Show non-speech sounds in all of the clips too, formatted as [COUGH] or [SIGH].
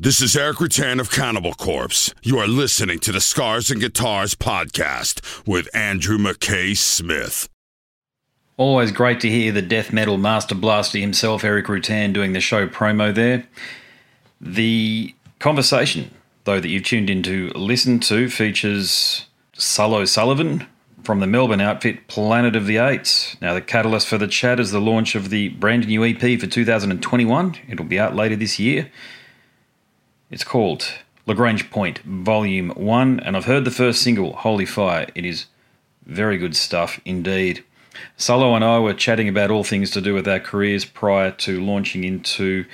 This is Erik Rutan of Cannibal Corpse. You are listening to the Scars and Guitars podcast with Andrew McKay Smith. Always great to hear the death metal master blaster himself, Erik Rutan, doing the show promo there. The conversation, though, that you've tuned in to listen to features Sullo Sullivan from the Melbourne outfit Planet of the Eights. Now, the catalyst for the chat is the launch of the brand new EP for 2021. It'll be out later this year. It's called Lagrange Point Volume 1, and I've heard the first single, Holy Fire. It is very good stuff indeed. Solo and I were chatting about all things to do with our careers prior to launching into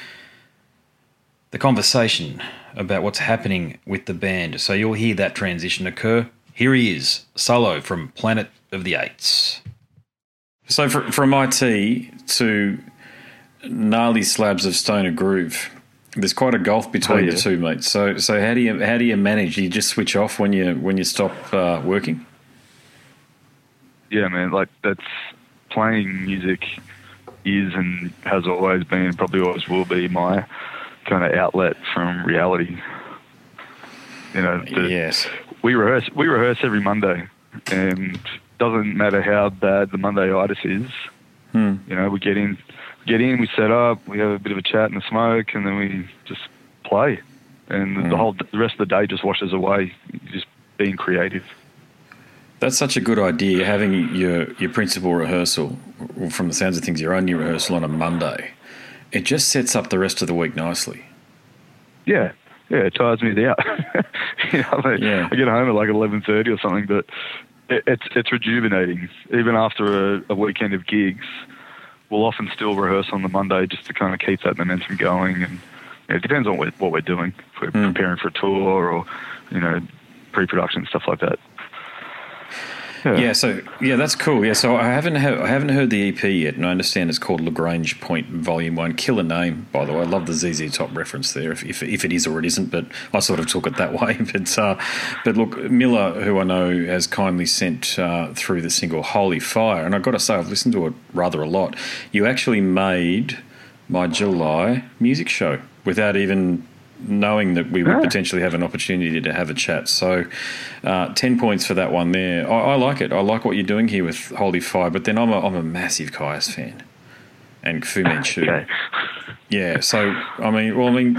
the conversation about what's happening with the band. So you'll hear that transition occur. Here he is, Solo from Planet of the Eights. So from IT to gnarly slabs of Stoner Groove, there's quite a gulf between Oh, yeah. the two, mate. So, so how do you how do you manage? Do you just switch off when you when you stop uh, working? yeah, man, like that's playing music is and has always been, probably always will be my kind of outlet from reality. You know, the- yes. we rehearse we rehearse every Monday, and doesn't matter how bad the Monday itis is. Hmm. You know, we get in, get in, we set up, we have a bit of a chat and a smoke, and then we just play, and Hmm. the whole the rest of the day just washes away. Just being creative. That's such a good idea. Having your your principal rehearsal, from the sounds of things, your only rehearsal on a Monday, it just sets up the rest of the week nicely. Yeah, yeah, it tires me out. [LAUGHS] you know, I, Yeah. I get home at like eleven thirty or something, but it, it's it's rejuvenating. Even after a, a weekend of gigs, we'll often still rehearse on the Monday just to kind of keep that momentum going. And it depends on what, what we're doing. If we're Hmm. preparing for a tour or you know pre-production stuff like that. Yeah, so yeah, that's cool. Yeah, so I haven't I haven't heard the EP yet, and I understand it's called Lagrange Point Volume One. Killer name, by the way. I love the ZZ Top reference there, if, if, if it is or it isn't, but I sort of took it that [LAUGHS] way. But uh, but look, Miller, who I know has kindly sent uh, through the single Holy Fire, and I've got to say I've listened to it rather a lot. You actually made my July music show without even knowing that we would Ah. potentially have an opportunity to have a chat. So, uh, 10 points for that one there. I, I like it. I like what you're doing here with Holy Fire, but then I'm a, I'm a massive Kyuss fan. And Fu Manchu. Okay. Yeah, so, I mean, well, I mean,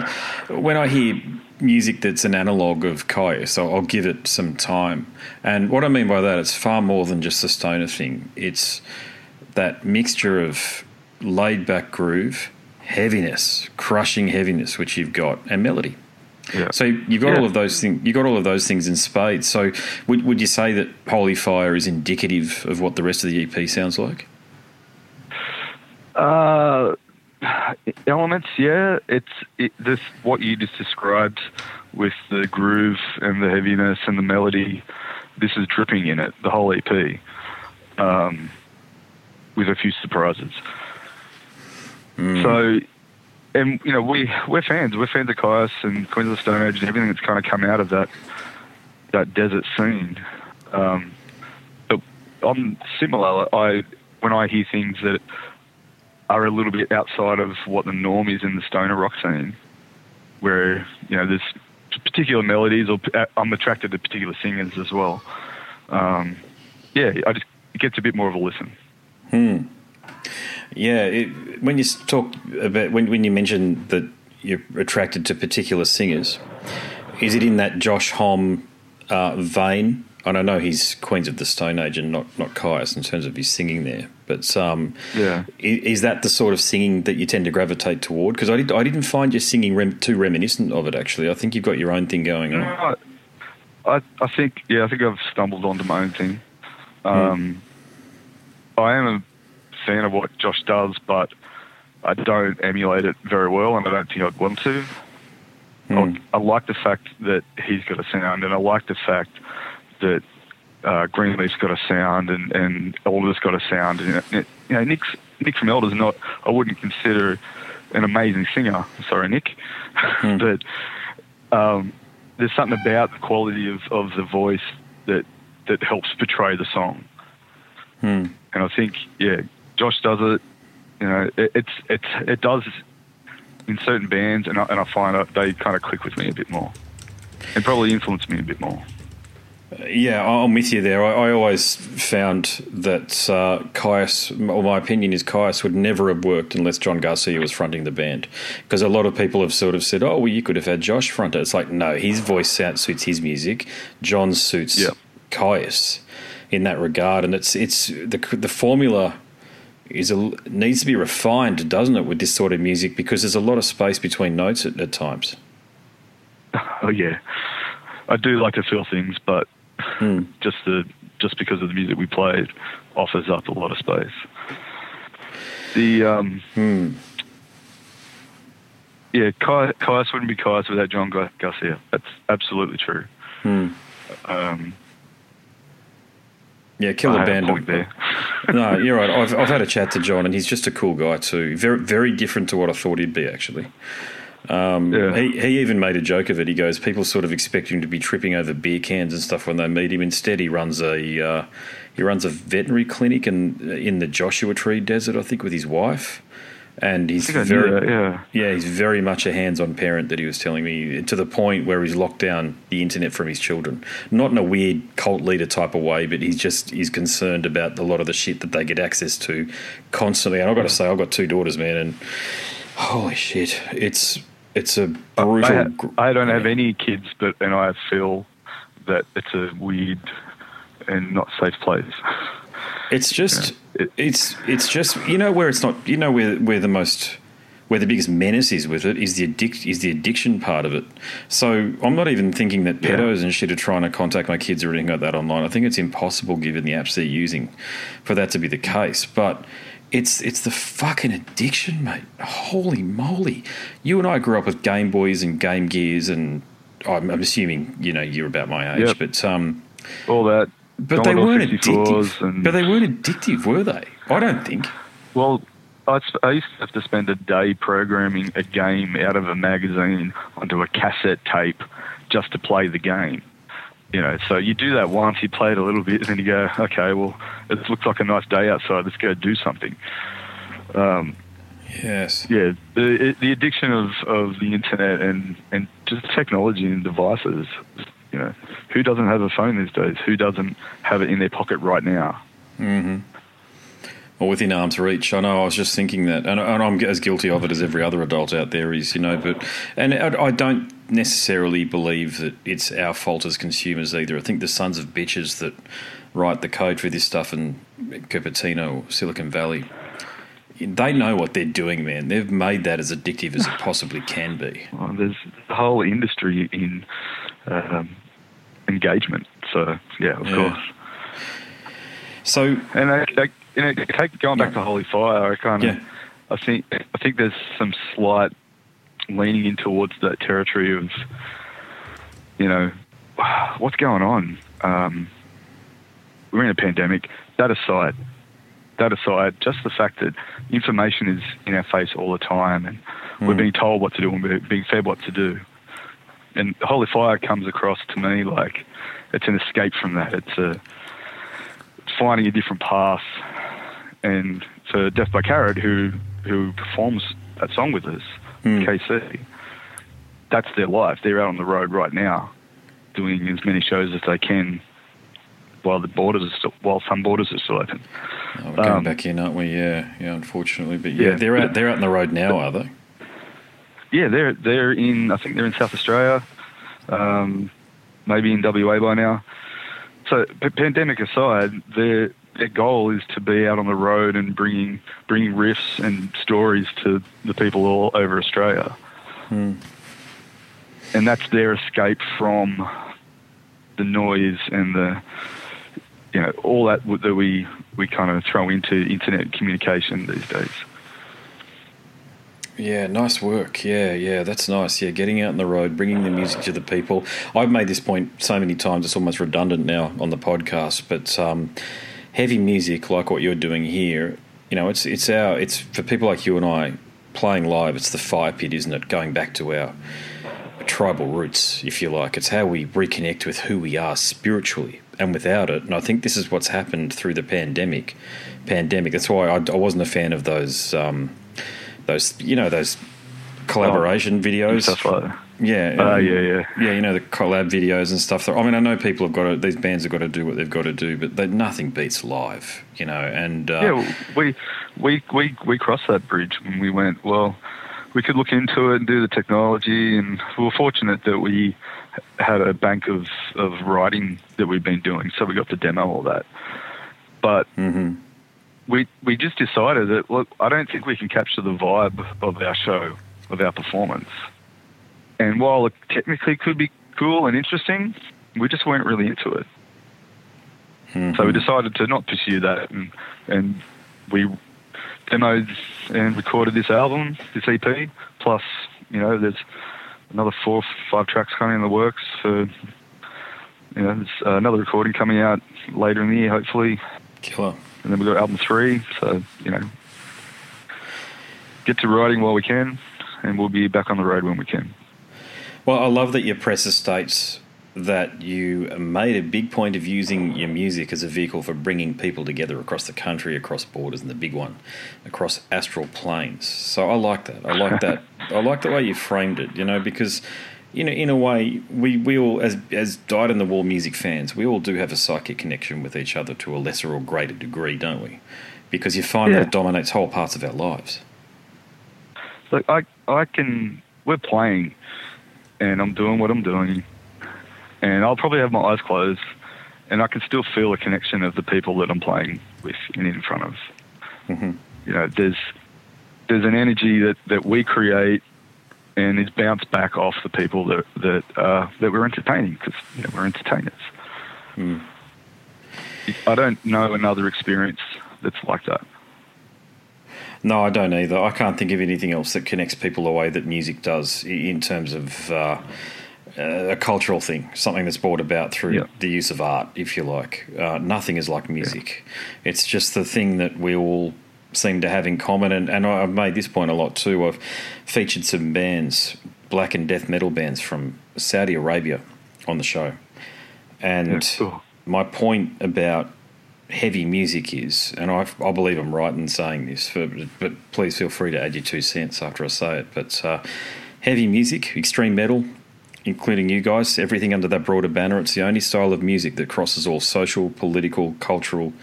when I hear music that's an analogue of Kyuss, I'll, I'll give it some time. And what I mean by that, it's far more than just a stoner thing. It's that mixture of laid back groove, heaviness, crushing heaviness, which you've got, and melody. Yeah. So you've got Yeah. all of those things. You got all of those things in spades. So would would you say that Holy Fire is indicative of what the rest of the EP sounds like? Uh, elements, yeah. It's it, this what you just described with the groove and the heaviness and the melody. This is dripping in it. The whole EP, um, with a few surprises. So, and you know, we we're fans. We're fans of Kyuss and Queens of the Stone Age and everything that's kind of come out of that that desert scene. Um, but I'm similar. I when I hear things that are a little bit outside of what the norm is in the stoner rock scene, where you know there's particular melodies, or uh, I'm attracted to particular singers as well. Um, yeah, I just it gets a bit more of a listen. Yeah, it, when you talk about when when you mention that you're attracted to particular singers, is it in that Josh Homme uh, vein? And I know he's Queens of the Stone Age and not not Kyuss in terms of his singing there, but um, Yeah. i- is that the sort of singing that you tend to gravitate toward? Because I, did, I didn't find your singing rem- too reminiscent of it. Actually, I think you've got your own thing going on. I, I I think yeah, I think I've stumbled onto my own thing. Um, I am a fan of what Josh does, but I don't emulate it very well, and I don't think I'd want to. I, I like the fact that he's got a sound, and I like the fact that uh, Greenleaf's got a sound, and and Elder's got a sound. And you know, Nick's Nick from Elder's not. I wouldn't consider an amazing singer. Sorry, Nick, [LAUGHS] but um, there's something about the quality of, of the voice that that helps portray the song. Hmm. And I think, yeah, Josh does it. You know, it, it's it's it does in certain bands, and I, and I find that they kind of click with me a bit more, and probably influence me a bit more. Yeah, I'm with you there. I, I always found that uh, Kyuss, or my opinion is Kyuss would never have worked unless John Garcia was fronting the band. Because a lot of people have sort of said, oh, well, you could have had Josh front it. It's like, no, his voice sound suits his music. John suits Yep. Kyuss in that regard. And it's it's the, the formula is a, needs to be refined, doesn't it, with this sort of music? Because there's a lot of space between notes at, at times. [LAUGHS] Oh yeah, I do like to feel things, but just the just because of the music we played offers up a lot of space. The um, yeah, Kai, Kyuss wouldn't be Kyuss without John Garcia. That's absolutely true. Um, Yeah, killer band. point there. [LAUGHS] no, you're right. I've, I've had a chat to John, and he's just a cool guy too. Very, very different to what I thought he'd be. Actually, yeah. he he even made a joke of it. He goes, people sort of expect him to be tripping over beer cans and stuff when they meet him. Instead, he runs a uh, he runs a veterinary clinic in in the Joshua Tree Desert, I think, with his wife. And he's I think I very yeah. yeah, he's very much a hands-on parent that he was telling me to the point where he's locked down the internet from his children. Not in a weird cult leader type of way, but he's just he's concerned about a lot of the shit that they get access to constantly. And I've got to say, I've got two daughters, man, and holy shit, it's it's a brutal. I, I don't have any kids, but and I feel that it's a weird and not safe place. It's just Yeah. It- it's it's just you know where it's not you know where where the most where the biggest menace is with it is the addict is the addiction part of it. So I'm not even thinking that Yeah. pedos and shit are trying to contact my kids or anything like that online. I think it's impossible given the apps they're using for that to be the case. But it's it's the fucking addiction, mate. Holy moly! You and I grew up with Game Boys and Game Gears, and I'm, I'm assuming you know you're about my age, Yep. but um, All that. But they weren't addictive. And, But they weren't addictive, were they? I don't think. Well, I, used to have to spend a day programming a game out of a magazine onto a cassette tape just to play the game. You know, so you do that once, you play it a little bit, and then you go, okay, well, it looks like a nice day outside. Let's go do something. Um, Yes. yeah, the the addiction of, of the internet and, and just technology and devices. You know, who doesn't have a phone these days? Who doesn't have it in their pocket right now? Or within arm's reach. I know. I was just thinking that, and, and I'm as guilty of it as every other adult out there is. You know, but and I, I don't necessarily believe that it's our fault as consumers either. I think the sons of bitches that write the code for this stuff in Cupertino or Silicon Valley. They know what they're doing, man. They've made that as addictive as it possibly can be. Well, there's a whole industry in um, engagement. So yeah, of Yeah. course. So, And I, I, you know, take, going back to Holy Fire, I kind of, Yeah. I think, I think there's some slight leaning in towards that territory of, you know, [SIGHS] what's going on. Um, we're in a pandemic. That aside, that aside, just the fact that information is in our face all the time, and we're being told what to do and we're being fed what to do. And Holy Fire comes across to me like it's an escape from that. It's a finding a different path. And for Death by Carrot, who who performs that song with us, KC, that's their life. They're out on the road right now, doing as many shows as they can, while the borders are still, while some borders are still open. oh, we're going Um, back in, aren't we? Yeah, yeah. Unfortunately, but yeah, Yeah. they're out. They're out on the road now, are they? Yeah, they're they're in. I think they're in South Australia, um, maybe in WA by now. So, p- pandemic aside, their their goal is to be out on the road and bringing bringing riffs and stories to the people all over Australia. And that's their escape from the noise and the you know all that w- that we we kind of throw into internet communication these days. Yeah, nice work. Yeah, yeah, that's nice. Yeah, getting out on the road, bringing the music to the people. I've made this point so many times; it's almost redundant now on the podcast. But um, heavy music, like what you're doing here, you know, it's it's our it's for people like you and I playing live. It's the fire pit, isn't it? Going back to our tribal roots, if you like. It's how we reconnect with who we are spiritually. And without it, and I think this is what's happened through the pandemic. Pandemic. That's why I, I wasn't a fan of those. Um, those you know those collaboration videos. Stuff like that. Yeah. Oh, um, yeah, yeah. Yeah, you know, the collab videos and stuff. I mean, I know people have got to, these bands have got to do what they've got to do, but they, nothing beats live, you know, and. Uh, Yeah, we we we we crossed that bridge and we went. Well, we could look into it and do the technology, and we were fortunate that we had a bank of of writing that we've been doing, so we got to demo all that. But mhm. We we just decided that look, I don't think we can capture the vibe of our show, of our performance. And while it technically could be cool and interesting, we just weren't really into it. So we mm-hmm. decided to not pursue that, and, and we demoed and recorded this album, this EP. Plus, you know, there's another four, five tracks coming in the works for, you know, there's another recording coming out later in the year, hopefully, Killer. And then we've got album three. So, you know, get to writing while we can, and we'll be back on the road when we can. Well, I love that your presser states that you made a big point of using your music as a vehicle for bringing people together across the country, across borders, and the big one, across astral planes. So I like that. I like that. [LAUGHS] I like the way you framed it. You know, because you know, in a way, we, we all, as as dyed in the wall music fans, we all do have a psychic connection with each other to a lesser or greater degree, don't we? Because you find Yeah. that it dominates whole parts of our lives. Look, I I can. We're playing, and I'm doing what I'm doing, and I'll probably have my eyes closed, and I can still feel a connection of the people that I'm playing with and in front of. Mhm. You know, there's there's an energy that, that we create, and is bounced back off the people that that uh, that we're entertaining because you know, we're entertainers. Mm. I don't know another experience that's like that. No, I don't either. I can't think of anything else that connects people the way that music does in terms of uh, uh, a cultural thing, something that's brought about through Yeah. the use of art, if you like. Uh, nothing is like music. It's just the thing that we all seem to have in common. And, and I've made this point a lot too. I've featured some bands, black and death metal bands from Saudi Arabia on the show. And Yeah, cool. my point about heavy music is, and I, I believe I'm right in saying this, for, but please feel free to add your two cents after I say it. But uh, heavy music, extreme metal, including you guys, everything under that broader banner, it's the only style of music that crosses all social, political, cultural,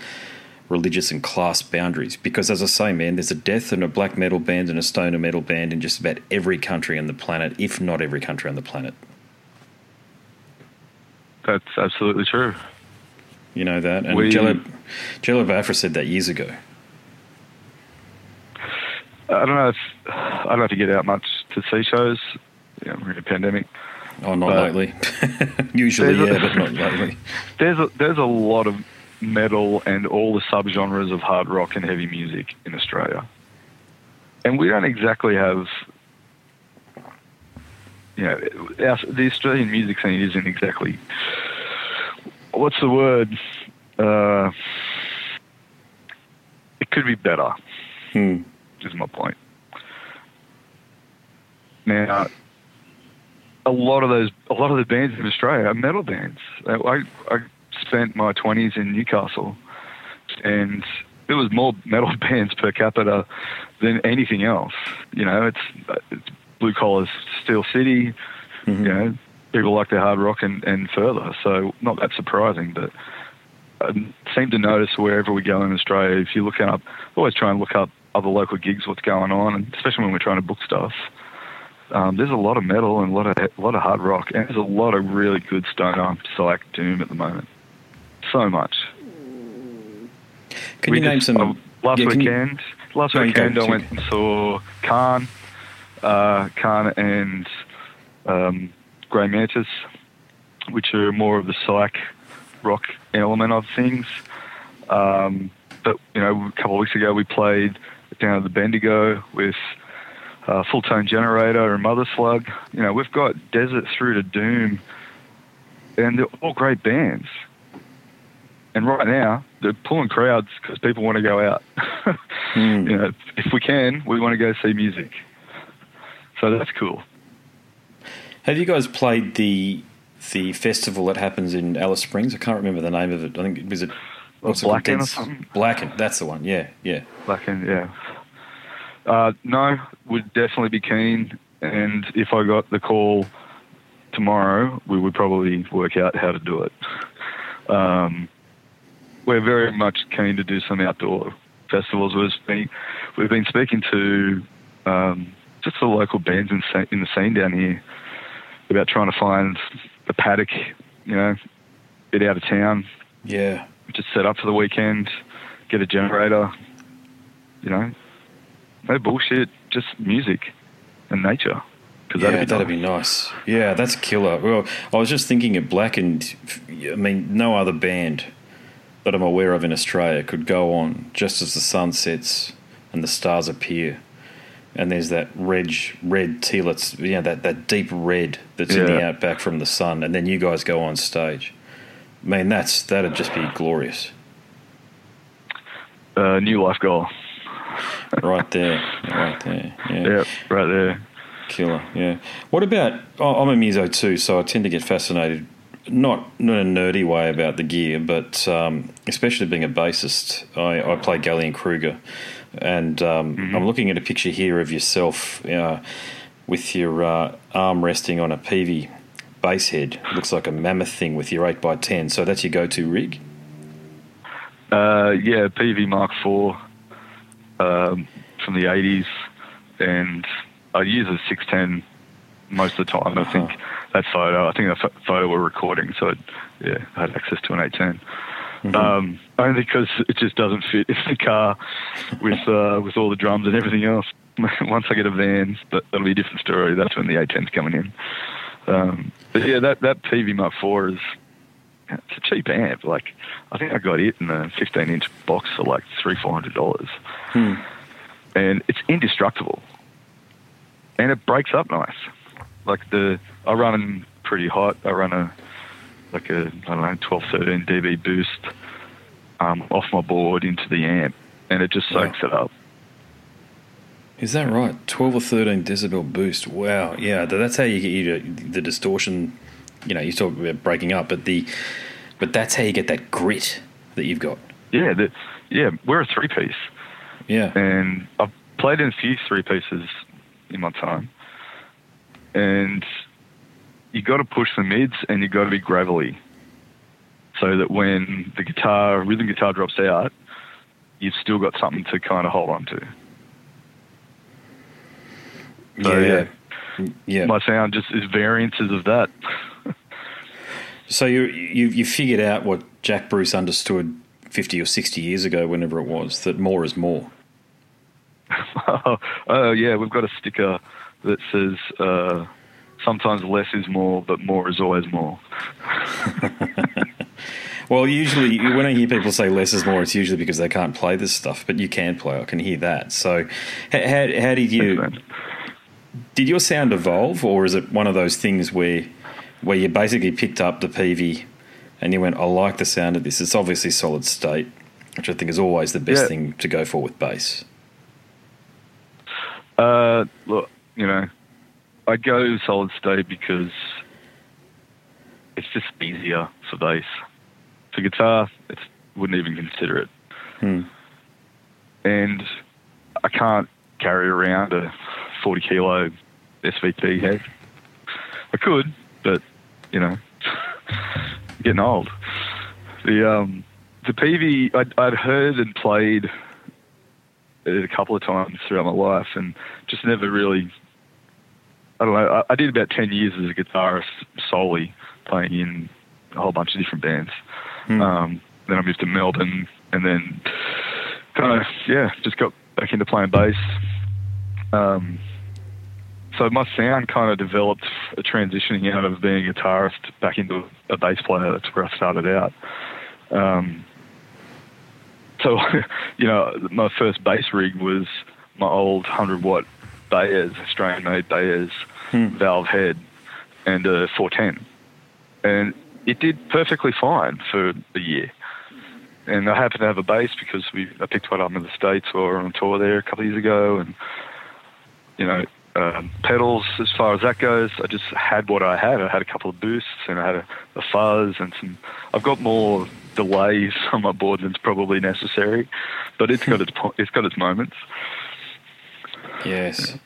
religious, and class boundaries. Because as I say, man, there's a death and a black metal band and a stoner metal band in just about every country on the planet, if not every country on the planet. That's absolutely true. You know that? And We- Jello, Jello Biafra said that years ago. I don't know if I don't know if you get out much to see shows. yeah, we're in a pandemic. Oh, not But- lately. [LAUGHS] Usually, yeah, a- but not lately. [LAUGHS] There's a, there's a lot of metal and all the subgenres of hard rock and heavy music in Australia, and we don't exactly have. You know, our, the Australian music scene isn't exactly. What's the word? Uh, it could be better. Hmm. is my point. Now, a lot of those, a lot of the bands in Australia are metal bands. I, I spent my twenties in Newcastle, and there was more metal [LAUGHS] bands per capita than anything else. You know, it's, it's blue collar steel city. You know, people like their hard rock and, and further. So not that surprising, but I seem to notice wherever we go in Australia, if you look up, always try and look up other local gigs, what's going on, and especially when we're trying to book stuff. Um, there's a lot of metal and a lot of a lot of hard rock, and there's a lot of really good stoner, psych, doom at the moment. So much. Can We you name some? uh, last yeah, can you- weekend, last weekend I went and saw Khan, uh, Khan and um, Grey Mantis, which are more of the psych rock element of things. Um, but you know, a couple of weeks ago we played down at the Bendigo with uh, Full Tone Generator and Mother Slug. You know, we've got Desert Through to Doom, and they're all great bands. And right now, they're pulling crowds because people want to go out. [LAUGHS] Hmm. You know, if we can, we want to go see music. So that's cool. Have you guys played the the festival that happens in Alice Springs? I can't remember the name of it. I think it was it. what's it called? Blacken or something? Blacken. That's the one. Yeah, yeah. And yeah. Uh, no, would definitely be keen. and if I got the call tomorrow, we would probably work out how to do it. [LAUGHS] Um, we're very much keen to do some outdoor festivals. We've been, we've been speaking to um, just the local bands in, in the scene down here about trying to find the paddock, you know, get out of town. Yeah. Just set up for the weekend, get a generator, you know, no bullshit, just music and nature. yeah, that'd, be, that'd nice. be nice. Yeah, that's killer. Well, I was just thinking at Blackened, I mean, no other band that I'm aware of in Australia could go on just as the sun sets and the stars appear. And there's that red, red teal, it's, you know, that, that deep red that's yeah. in the outback from the sun. And then you guys go on stage. I mean, that's, that'd just be glorious. Uh, new life goal. right there, right there. Yeah, yep, right there. Killer, yeah. What about? I'm a muso too, so I tend to get fascinated, not not in a nerdy way about the gear, but um, especially being a bassist. I, I play Gallien-Krueger, and um, mm-hmm. I'm looking at a picture here of yourself uh, with your uh, arm resting on a Peavey bass head. Looks like a mammoth thing with your eight x ten. So that's your go-to rig. Uh, yeah, Peavey Mark IV um, from the 80s, and I use a 610 most of the time. I think uh-huh. that photo, I think that photo we're recording, so it, yeah, I had access to an 810. Mm-hmm. Um, only because it just doesn't fit in the car with uh, with all the drums and everything else. [LAUGHS] Once I get a van, that, will be a different story. That's when the 810's coming in. Um, but yeah, that that Peavey Mark IV is it's a cheap amp. Like I think I got it in a 15 inch box for like three four hundred dollars, hmm. and it's indestructible, and it breaks up nice. Like the I run pretty hot. I run a like a I don't know 12 13 dB boost um, off my board into the amp, and it just soaks wow. it up. Is that right? 12 or 13 decibel boost. Wow. Yeah, that's how you get you the distortion you know, you talk about breaking up, but the but that's how you get that grit that you've got. Yeah, yeah, we're a three piece. Yeah, and I've played in a few three pieces in my time, and you got to push the mids and you got to be gravelly, so that when the guitar rhythm guitar drops out, you've still got something to kind of hold on to. So, yeah. yeah. yeah. My sound just is variances of that. So you you you figured out what Jack Bruce understood fifty or sixty years ago, whenever it was, that more is more. [LAUGHS] oh, yeah, we've got a sticker that says uh, sometimes less is more, but more is always more. [LAUGHS] well, usually when I hear people say less is more, it's usually because they can't play this stuff, but you can play. I can hear that. So, how, how did you? Did your sound evolve, or is it one of those things where where you basically picked up the Peavey and you went, I like the sound of this. It's obviously solid state, which I think is always the best yeah. thing to go for with bass. Uh, look, you know, I go solid state because it's just easier for bass. For guitar, I wouldn't even consider it. Hmm. And I can't carry around a 40 kilo SVT head. I could, but you know, [LAUGHS] getting old. The um, the Peavey I'd, I'd heard and played it a couple of times throughout my life, and just never really. I don't know. I, I did about ten years as a guitarist solely, playing in a whole bunch of different bands. Hmm. Um, then I moved to Melbourne, and then kind of yeah, just got back into playing bass. Um, so my sound kind of developed a transitioning out of being a guitarist back into a bass player. That's where I started out. Um, so, [LAUGHS] you know, my first bass rig was my old 100 watt Vase, Australian made Bayer's hmm. valve head and a 410. And it did perfectly fine for a year. And I happened to have a bass because we I picked one up in the States or we were on tour there a couple of years ago. And, you know, um, pedals as far as that goes. I just had what I had. I had a couple of boosts and I had a, a fuzz and some. I've got more delays [LAUGHS] on my board than's probably necessary, but it's got [LAUGHS] its it's got its moments. Yes.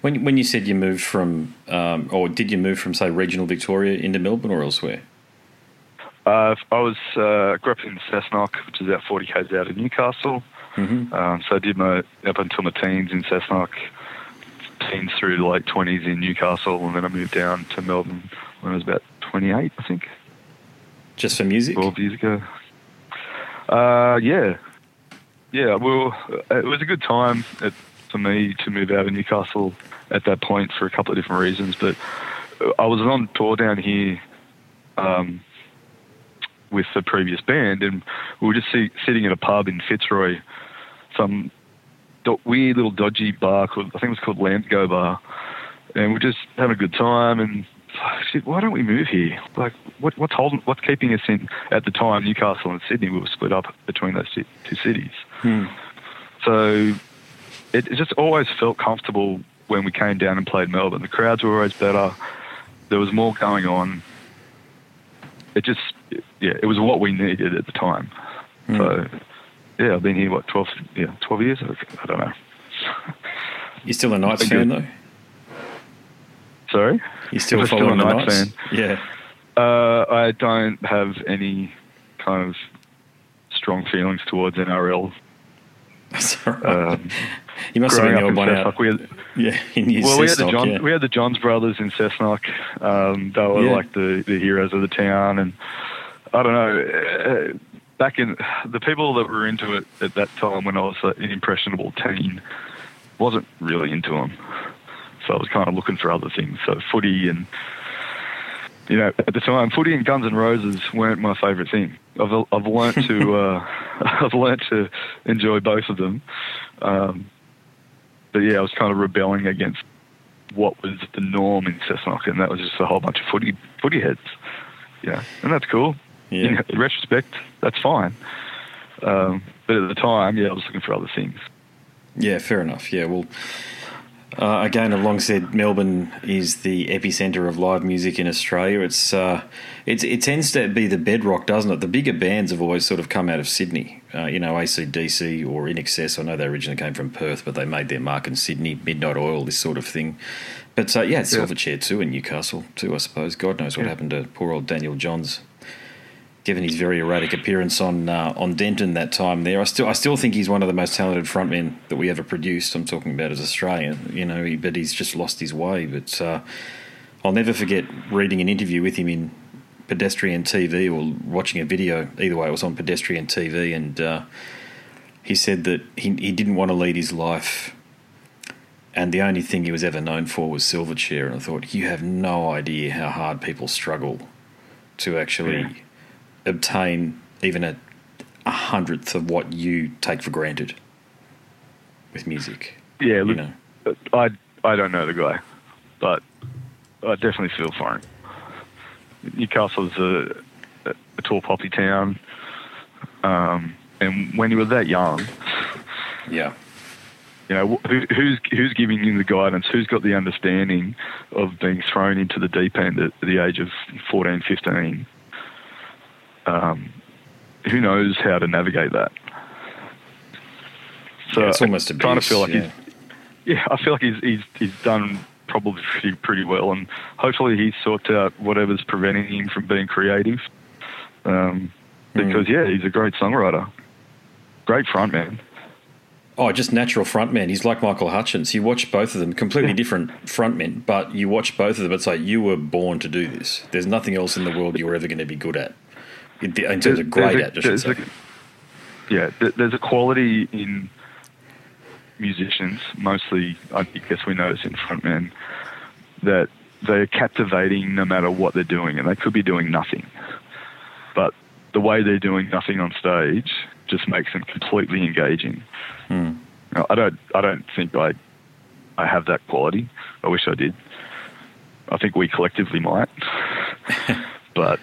When when you said you moved from, um, or did you move from say regional Victoria into Melbourne or elsewhere? Uh, I was uh, grew up in Cessnock, which is about 40 k's out of Newcastle. Mm-hmm. Um, so I did my up until my teens in Cessnock, teens through the late 20s in Newcastle, and then I moved down to Melbourne when I was about 28, I think, Just for music? 12 years ago. Uh, yeah, yeah. Well, it was a good time at, for me to move out of Newcastle at that point for a couple of different reasons. But I was on tour down here um, with the previous band, and we were just see, sitting at a pub in Fitzroy, some do- weird little dodgy bar called I think it was called Land Go Bar, and we're just having a good time and. Shit, why don't we move here? Like, what, what's holding, what's keeping us in? At the time, Newcastle and Sydney we were split up between those two two cities. Hmm. So it, it just always felt comfortable when we came down and played Melbourne. The crowds were always better. There was more going on. It just, yeah, it was what we needed at the time. So, yeah, I've been here what twelve, yeah, twelve years. I don't know. You're still a Knights fan though? Sorry, You're still still a Knights Knights? Yeah. uh, I don't have any kind of strong feelings towards NRL. That's all right. Um, you must have been the old one out. We had, [LAUGHS] Yeah, well, we had the John, yeah. we had the Johns brothers in Cessnock. Um, they were Yeah. like the, the heroes of the town, and I don't know. uh, Back in the people that were into it at that time, when I was an impressionable teen, wasn't really into them. So I was kind of looking for other things. So footy and you know, at the time, footy and Guns N' Roses weren't my favourite thing. I've I've learnt to [LAUGHS] uh, [LAUGHS] I've learnt to enjoy both of them. Um, but yeah, I was kind of rebelling against what was the norm in Cessnock, and that was just a whole bunch of footy footy heads. Yeah, and that's cool. Yeah. In, in retrospect, that's fine. Um, but at the time, yeah, I was looking for other things. Yeah, fair enough. Yeah, well, uh, again, I've long said Melbourne is the epicenter of live music in Australia. It's uh, it's it tends to be the bedrock, doesn't it? The bigger bands have always sort of come out of Sydney. Uh, you know, ACDC or INXS. I know they originally came from Perth, but they made their mark in Sydney. Midnight Oil, this sort of thing. But uh, yeah, Silverchair too in Newcastle too. I suppose God knows what Yeah. happened to poor old Daniel Johns given his very erratic appearance on uh, on Denton that time there. I still I still think he's one of the most talented frontmen that we ever produced. I'm talking about as Australian, you know, he, but he's just lost his way. But uh, I'll never forget reading an interview with him in Pedestrian TV or watching a video. Either way, it was on Pedestrian TV, and uh, he said that he he didn't want to lead his life. And the only thing he was ever known for was Silverchair. And I thought, you have no idea how hard people struggle to actually Yeah. Obtain even a, a hundredth of what you take for granted with music. Yeah, You look, know, I I don't know the guy, but I definitely feel for him. Newcastle's a, a, a tall poppy town, um, and when you were that young, yeah, you know who, who's who's giving you the guidance? Who's got the understanding of being thrown into the deep end at the age of 14, 15? Um, who knows how to navigate that? So yeah it's almost I abuse. kind of feel like yeah. he's yeah, I feel like he's he's he's done probably pretty pretty well, and hopefully he's sorted out whatever's preventing him from being creative. Um, because yeah, he's a great songwriter, great frontman. Oh, just natural frontman. He's like Michael Hutchence. You watch both of them, completely different frontmen, but you watch both of them. It's like you were born to do this. There's nothing else in the world you're ever going to be good at. In in terms of great There's a- at, I should say. a- yeah, there's a quality in musicians, mostly I guess we notice in frontmen, that they're captivating no matter what they're doing, and they could be doing nothing, but the way they're doing nothing on stage just makes them completely engaging. Hmm. Now, I don't, I don't think I, I have that quality. I wish I did. I think we collectively might, [LAUGHS] but,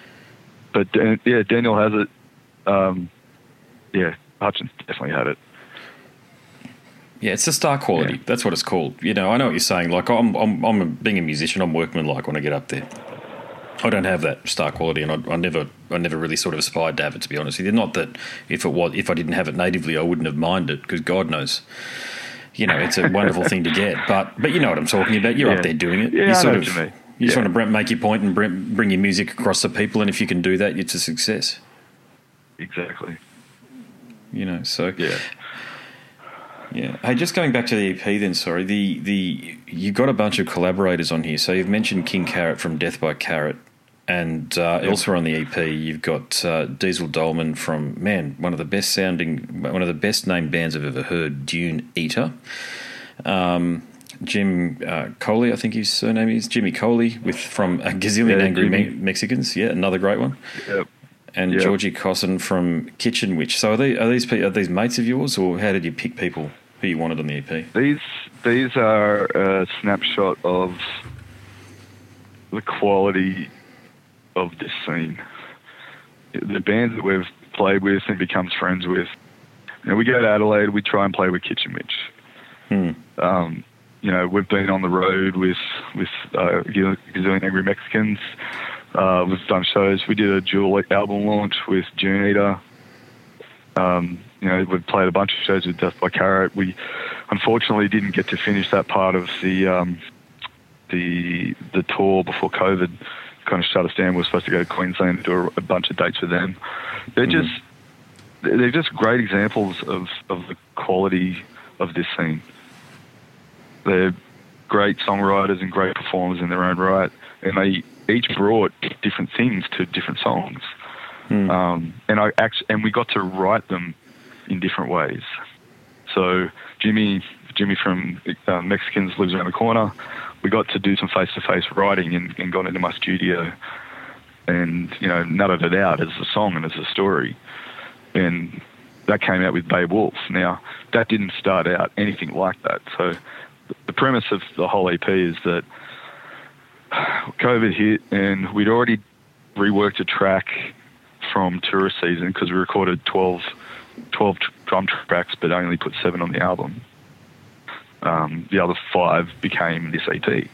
but yeah, Daniel has it. Um, yeah, Hutchence definitely had it. Yeah, it's the star quality. Yeah. That's what it's called. You know, I know what you're saying. Like, I'm, I'm, I'm being a musician. I'm workmanlike when I get up there. I don't have that star quality, and I, I never, I never really sort of aspired to have it. To be honest with you, not that if it was, if I didn't have it natively, I wouldn't have minded. Because God knows, you know, it's a wonderful thing to get. But but you know what I'm talking about. You're Yeah. up there doing it. Yeah, you I sort of you just Yeah. want to make your point and bring, bring your music across to people. And if you can do that, it's a success. Exactly. You know, so Yeah. Yeah. Hey, just going back to the EP then, sorry. The the you got a bunch of collaborators on here. So you've mentioned King Carrot from Death by Carrot. And uh, elsewhere on the EP, you've got uh, Diesel Dolman from man, one of the best sounding, one of the best named bands I've ever heard, Dune Eater. Um, Jim uh, Coley, I think his surname is Jimmy Coley, with from a gazillion Yeah, angry Me- Mexicans. Yeah, another great one. Yep. And Yeah. Georgie Cosson from Kitchen Witch. So are, they, are these are these mates of yours, or how did you pick people who you wanted on the EP? These these are a snapshot of the quality of this scene. The bands that we've played with and becomes friends with. You know, we go to Adelaide, we try and play with Kitchen Witch. Hmm. Um, you know, we've been on the road with with uh, Gazillion Angry Mexicans. Uh, we've done shows. We did a dual album launch with Dune Eater. Um, you know, we've played a bunch of shows with Death by Carrot. We unfortunately didn't get to finish that part of the um, the the tour before COVID kind of shut us down. We were supposed to go to Queensland and do a, a bunch of dates with them. They're just they're just great examples of, of the quality of this scene. They're great songwriters and great performers in their own right, and they each brought different things to different songs. Hmm. Um, and I actually, and we got to write them in different ways. So Jimmy, Jimmy from uh, Mexicans lives around the corner. We got to do some face-to-face writing and, and got into my studio, and you know, nutted it out as a song and as a story, and that came out with Babe Wolf. Now that didn't start out anything like that. So the premise of the whole EP is that COVID hit, and we'd already reworked a track from tourist season because we recorded 12, 12 drum tracks, but only put seven on the album. Um, the other five became this EP.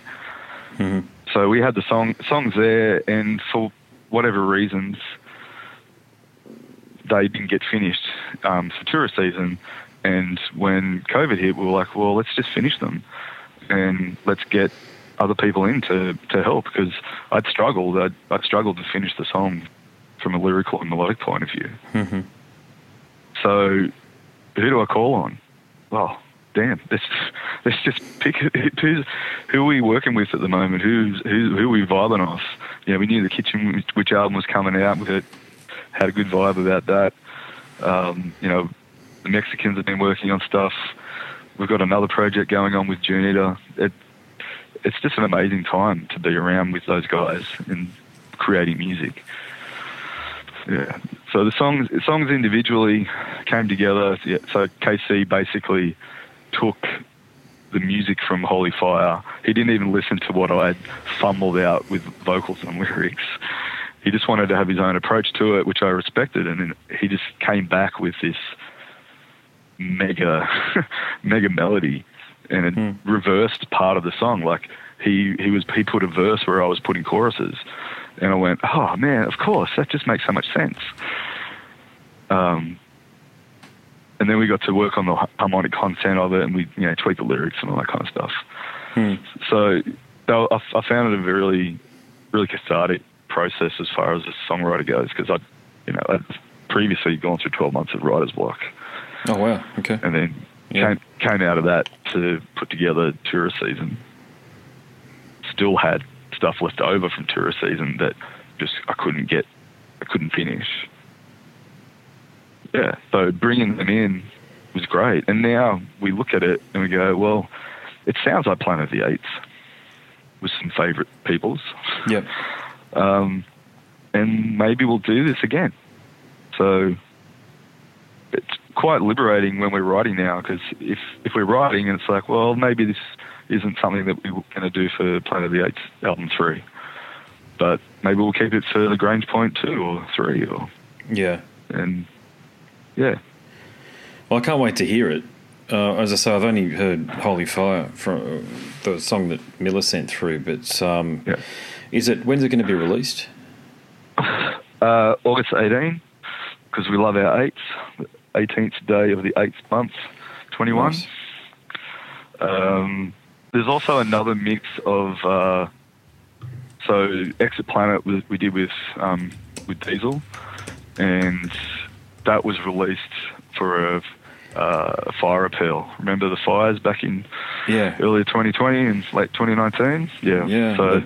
Mhm. So we had the song songs there, and for whatever reasons, they didn't get finished um, for tourist season. And when COVID hit, we were like, well, let's just finish them, and let's get other people in to, to help because I'd struggled. I'd, I'd struggled to finish the song from a lyrical and melodic point of view. Mhm. So, who do I call on? Well, damn, let's, let's [LAUGHS] just pick [LAUGHS] who's who are we working with at the moment? Who's who, who are we vibing off? You know, we knew the Kitchen Witch album was coming out. We had, had a good vibe about that. Um, you know, the Mexicans have been working on stuff. We've got another project going on with Dune Eater. It, it's just an amazing time to be around with those guys and creating music. Yeah. So the songs songs individually came together. So KC basically took the music from Holy Fire. He didn't even listen to what I had fumbled out with vocals and [LAUGHS] lyrics. He just wanted to have his own approach to it, which I respected, and he just came back with this mega [LAUGHS] mega melody and it Hmm. reversed part of the song. Like he he was he put a verse where I was putting choruses, and I went, oh man, of course that just makes so much sense. Um, and then we got to work on the harmonic content of it, and we you know tweak the lyrics and all that kind of stuff. Hmm. So I, I found it a really really cathartic process as far as a songwriter goes because I you know I'd previously gone through 12 months of writer's block Oh wow. Okay. and then Yeah. came, came out of that to put together tourist season. Still had stuff left over from tourist season that just I couldn't get, I couldn't finish. Yeah, so bringing them in was great, and now we look at it and we go, well, it sounds like Planet of the Eights with some favourite peoples, Yep. um, and maybe we'll do this again. So it's quite liberating when we're writing now because if if we're writing and it's like, well, maybe this isn't something that we we're going to do for Planet of the Eights album three, but maybe we'll keep it for Lagrange Point two or three or Yeah. and yeah, Well, I can't wait to hear it. Uh, as I say, I've only heard "Holy Fire" from the song that Miller sent through, but um, Yeah. is it when's it going to be released? uh, August 18 because we love our eights, 18th day of the eighth month, 21. Nice. Um, there's also another mix of uh, so Exit Planet was, we did with um, with Diesel, and that was released for a, uh, fire appeal. Remember the fires back in Yeah. early 2020 and late 2019? Yeah. Yeah. So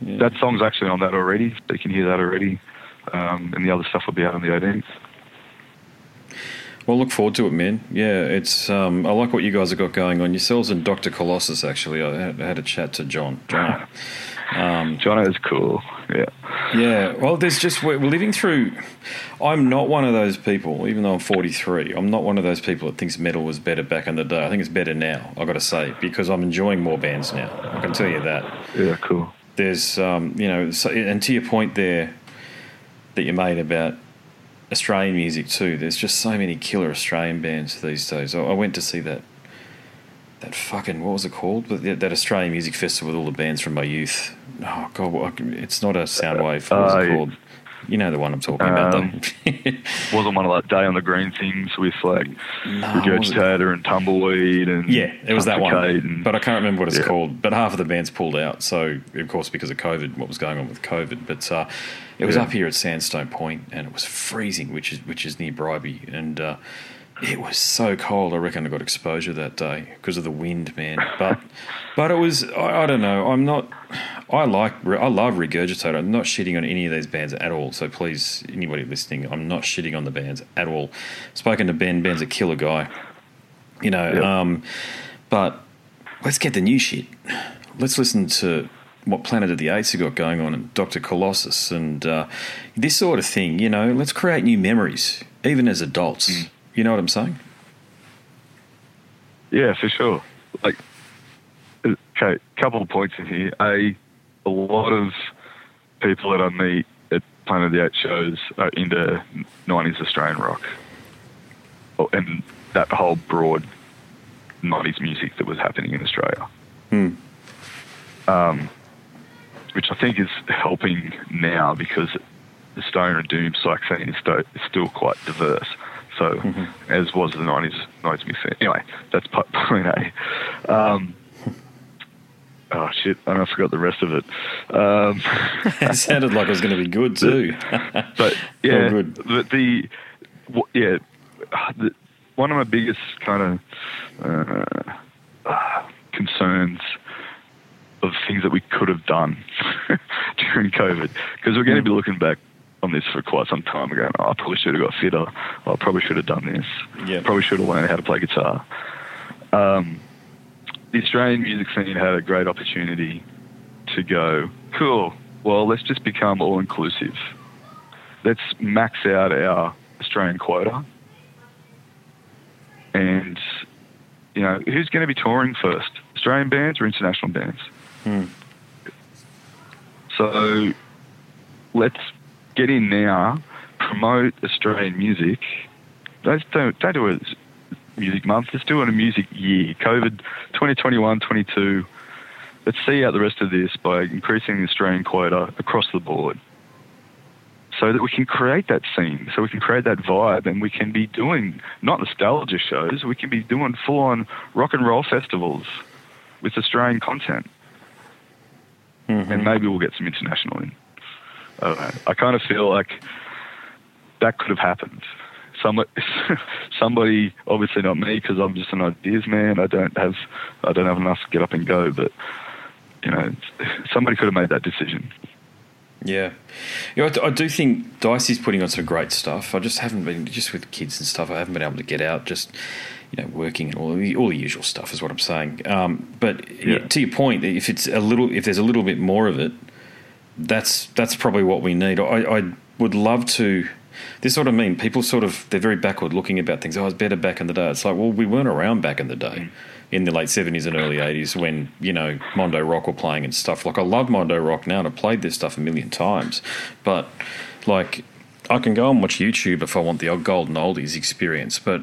Yeah. that song's actually on that already. You can hear that already. Um, and the other stuff will be out on the 18th. Well, look forward to it, man. Yeah, it's. Um, I like what you guys have got going on yourselves and Doctor Colossus. Actually, I had, I had a chat to John. John. Um, Jono is cool. Yeah. yeah. Well, there's just we're we're living through. I'm not one of those people, even though I'm 43. I'm not one of those people that thinks metal was better back in the day. I think it's better now. I got to say because I'm enjoying more bands now. I can tell you that. Yeah, cool. there's um, you know so, and to your point there that you made about Australian music too. There's just so many killer Australian bands these days. I, I went to see that that fucking what was it called? That, that Australian music festival with all the bands from my youth. Oh god it's not a soundwave what was Uh, it called you know the one I'm talking about Um, though [LAUGHS] Wasn't one of like Day on the Green things with like No, what was it? Regurgitator and Tumbleweed and Yeah, it was that one. And- But I can't remember what it's Yeah. called. But half of the bands pulled out. So, of course, because of COVID, what was going on with COVID. But uh, it was Yeah. up here at Sandstone Point and it was freezing, which is which is near Bribie. And uh, it was so cold. I reckon I got exposure that day because of the wind, man. But but it was, I, I don't know. I'm not, I like, I love Regurgitator. I'm not shitting on any of these bands at all. So please, anybody listening, I'm not shitting on the bands at all. Spoken to Ben, Ben's a killer guy you know. Yep. Um, but let's get the new shit. Let's listen to what Planet of the Eights have got going on and Doctor Colossus and uh, this sort of thing. You know, let's create new memories, even as adults. Mm. You know what I'm saying? Yeah, for sure. Like, okay, couple of points in here. A, a lot of people that I meet at Planet of the Eights shows are into 90s Australian rock. Oh, And that whole broad 90s music that was happening in Australia. Hmm. Um, which I think is helping now because the stoner and doom psych scene is, is still quite diverse. So, as was the 90s, 90s music scene. Anyway, that's po- [LAUGHS] point A. Um, [LAUGHS] oh, shit. I, I forgot the rest of it. Um, [LAUGHS] it sounded like it was going to be good too. but yeah, good. but the w- yeah, [SIGHS] the, one of my biggest kind of uh, uh, [SIGHS] concerns of things that we could have done during COVID, because we're going to be looking back on this for quite some time ago. I probably should have got fitter. I probably should have done this. Yeah. Probably should have learned how to play guitar. Um, the Australian music scene had a great opportunity to go, cool, well, let's just become all inclusive. Let's max out our Australian quota. And, you know, who's going to be touring first? Australian bands or international bands? Hmm. So let's get in now, promote Australian music. Let's don't, do a music month, let's do it a music year. COVID 2021 22. Let's see out the rest of this by increasing the Australian quota across the board so that we can create that scene, so we can create that vibe, and we can be doing not nostalgia shows, we can be doing full on rock and roll festivals with Australian content. Mm-hmm. And maybe we'll get some international in. I. I kind of feel like that could have happened. Somebody, [LAUGHS] somebody, obviously not me, because I'm just an ideas man. I don't have, I don't have enough to get up and go. But you know, [LAUGHS] somebody could have made that decision. Yeah, you know, I, d- I do think Dicey's putting on some great stuff. I just haven't been just with kids and stuff. I haven't been able to get out. Just you know, working and all the all the usual stuff is what I'm saying. Um, but Yeah. to your point, if it's a little, if there's a little bit more of it, that's that's probably what we need. I, I would love to. This sort of mean. People sort of they're very backward looking about things. Oh, it's better back in the day. It's like, well, we weren't around back in the day, in the late seventies and early eighties when you know Mondo Rock were playing and stuff. Like I love Mondo Rock now, and I've played this stuff a million times, but like I can go and watch YouTube if I want the old golden oldies experience, but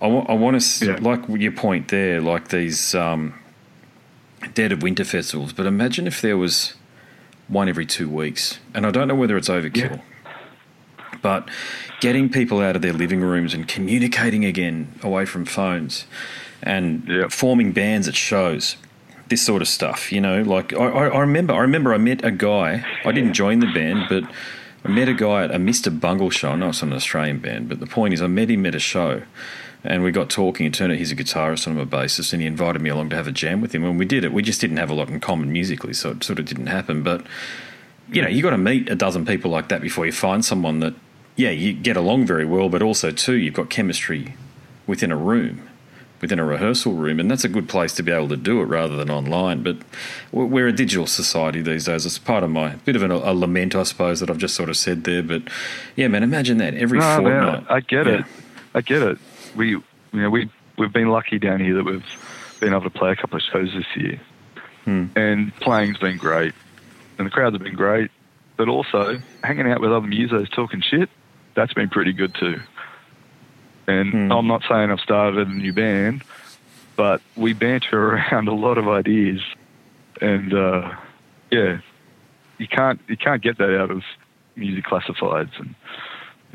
I want I want to Yeah. like your point there, like these um, dead of winter festivals. But imagine if there was one every two weeks, and I don't know whether it's overkill, but getting people out of their living rooms and communicating again away from phones, and Yep. forming bands at shows. This sort of stuff, you know. Like I, I, I remember, I remember I met a guy. I didn't join the band, but I met a guy at a Mr. Bungle show. I know it's an Australian band, but the point is, I met him at a show, and we got talking. It turned out he's a guitarist and I'm a bassist, and he invited me along to have a jam with him. And we did it, we just didn't have a lot in common musically, so it sort of didn't happen. But you know, you got to meet a dozen people like that before you find someone that, yeah, you get along very well, but also too, you've got chemistry within a room, within a rehearsal room, and that's a good place to be able to do it rather than online. But we're a digital society these days. It's part of my bit of an, a lament, I suppose, that I've just sort of said there. But yeah, man, imagine that every No, man, fortnight. I get Yeah. it. I get it. We, you know, we we've been lucky down here that we've been able to play a couple of shows this year, Hmm. and playing's been great, and the crowds have been great. But also hanging out with other musos talking shit, that's been pretty good too. And Hmm. I'm not saying I've started a new band, but we banter [LAUGHS] around a lot of ideas, and uh, yeah, you can't you can't get that out of music classifieds and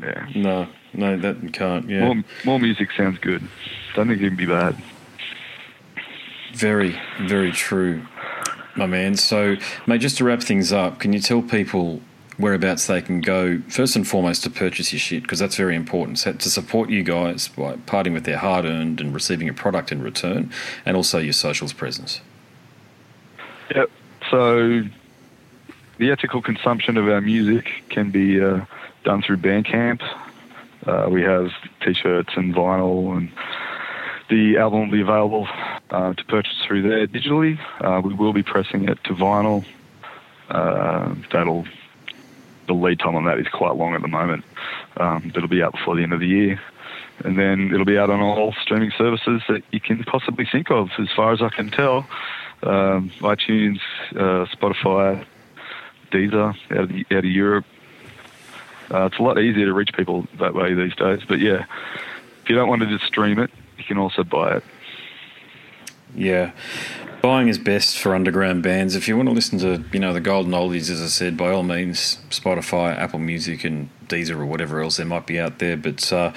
yeah. No, no, that can't. Yeah, More, more music sounds good. Don't think it can be bad. Very, very true, my man. So, mate, just to wrap things up, can you tell people whereabouts they can go first and foremost to purchase your shit because that's very important so to support you guys by parting with their hard earned and receiving a product in return, and also your socials presence. Yep. So the ethical consumption of our music can be uh, done through Bandcamp. Uh, we have T-shirts and vinyl, and the album will be available uh, to purchase through there digitally. Uh, we will be pressing it to vinyl. Uh, that'll the lead time on that is quite long at the moment. Um, that'll be out before the end of the year. And then it'll be out on all streaming services that you can possibly think of, as far as I can tell. Um, iTunes, uh, Spotify, Deezer out of, the, out of Europe. Uh, it's a lot easier to reach people that way these days. But yeah, if you don't want to just stream it, you can also buy it. Yeah. Buying is best for underground bands. If you want to listen to, you know, the golden oldies, as I said, by all means, Spotify, Apple Music, and Deezer or whatever else there might be out there. But uh,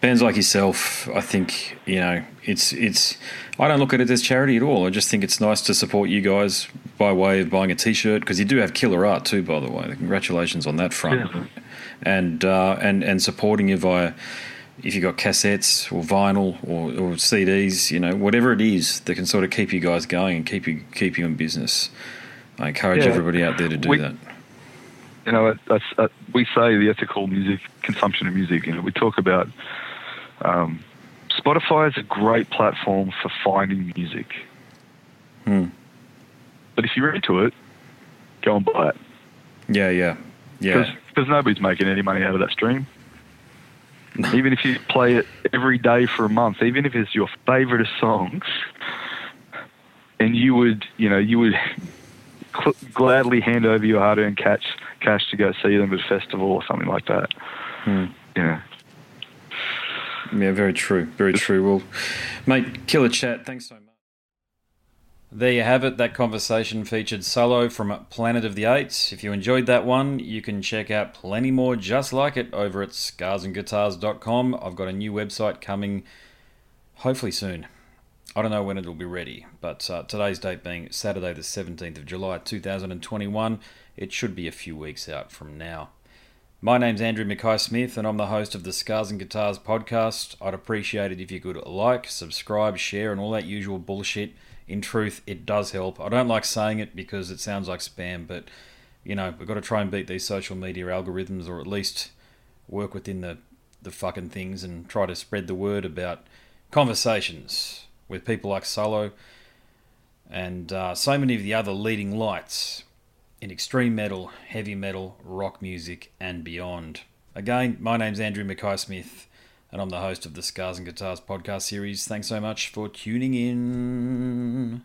bands like yourself, I think, you know, it's it's. I don't look at it as charity at all. I just think it's nice to support you guys by way of buying a T-shirt because you do have killer art too, by the way. Congratulations on that front, Yeah. And uh, and and supporting you via if you've got cassettes or vinyl or, or CDs, you know, whatever it is that can sort of keep you guys going and keep you keep you in business. I encourage Yeah. everybody out there to do We- that. you know, that's, uh, we say the ethical music consumption of music. You know, we talk about um, Spotify is a great platform for finding music. Hmm. But if you're into it, go and buy it Yeah, yeah, yeah. Because nobody's making any money out of that stream. even if you play it every day for a month, even if it's your favorite of songs, and you would, you know, you would cl- gladly hand over your hard-earned cash, cash to go see them at a festival or something like that. Hmm. Yeah. Yeah, very true. Very true. Well, mate, killer chat. Thanks so much. There you have it. That conversation featured Solo from Planet of the Eights. If you enjoyed that one, you can check out plenty more just like it over at scarsandguitars.com. I've got a new website coming hopefully soon. I don't know when it'll be ready, but uh, today's date being Saturday, the 17th of July 2021, it should be a few weeks out from now. My name's Andrew Mackay Smith, and I'm the host of the Scars and Guitars podcast. I'd appreciate it if you could like, subscribe, share, and all that usual bullshit. In truth, it does help. I don't like saying it because it sounds like spam, but you know, we've got to try and beat these social media algorithms, or at least work within the the fucking things and try to spread the word about conversations with people like Solo and uh, so many of the other leading lights in extreme metal, heavy metal, rock music, and beyond. Again, my name's Andrew Mackay Smith, and I'm the host of the Scars and Guitars podcast series. Thanks so much for tuning in.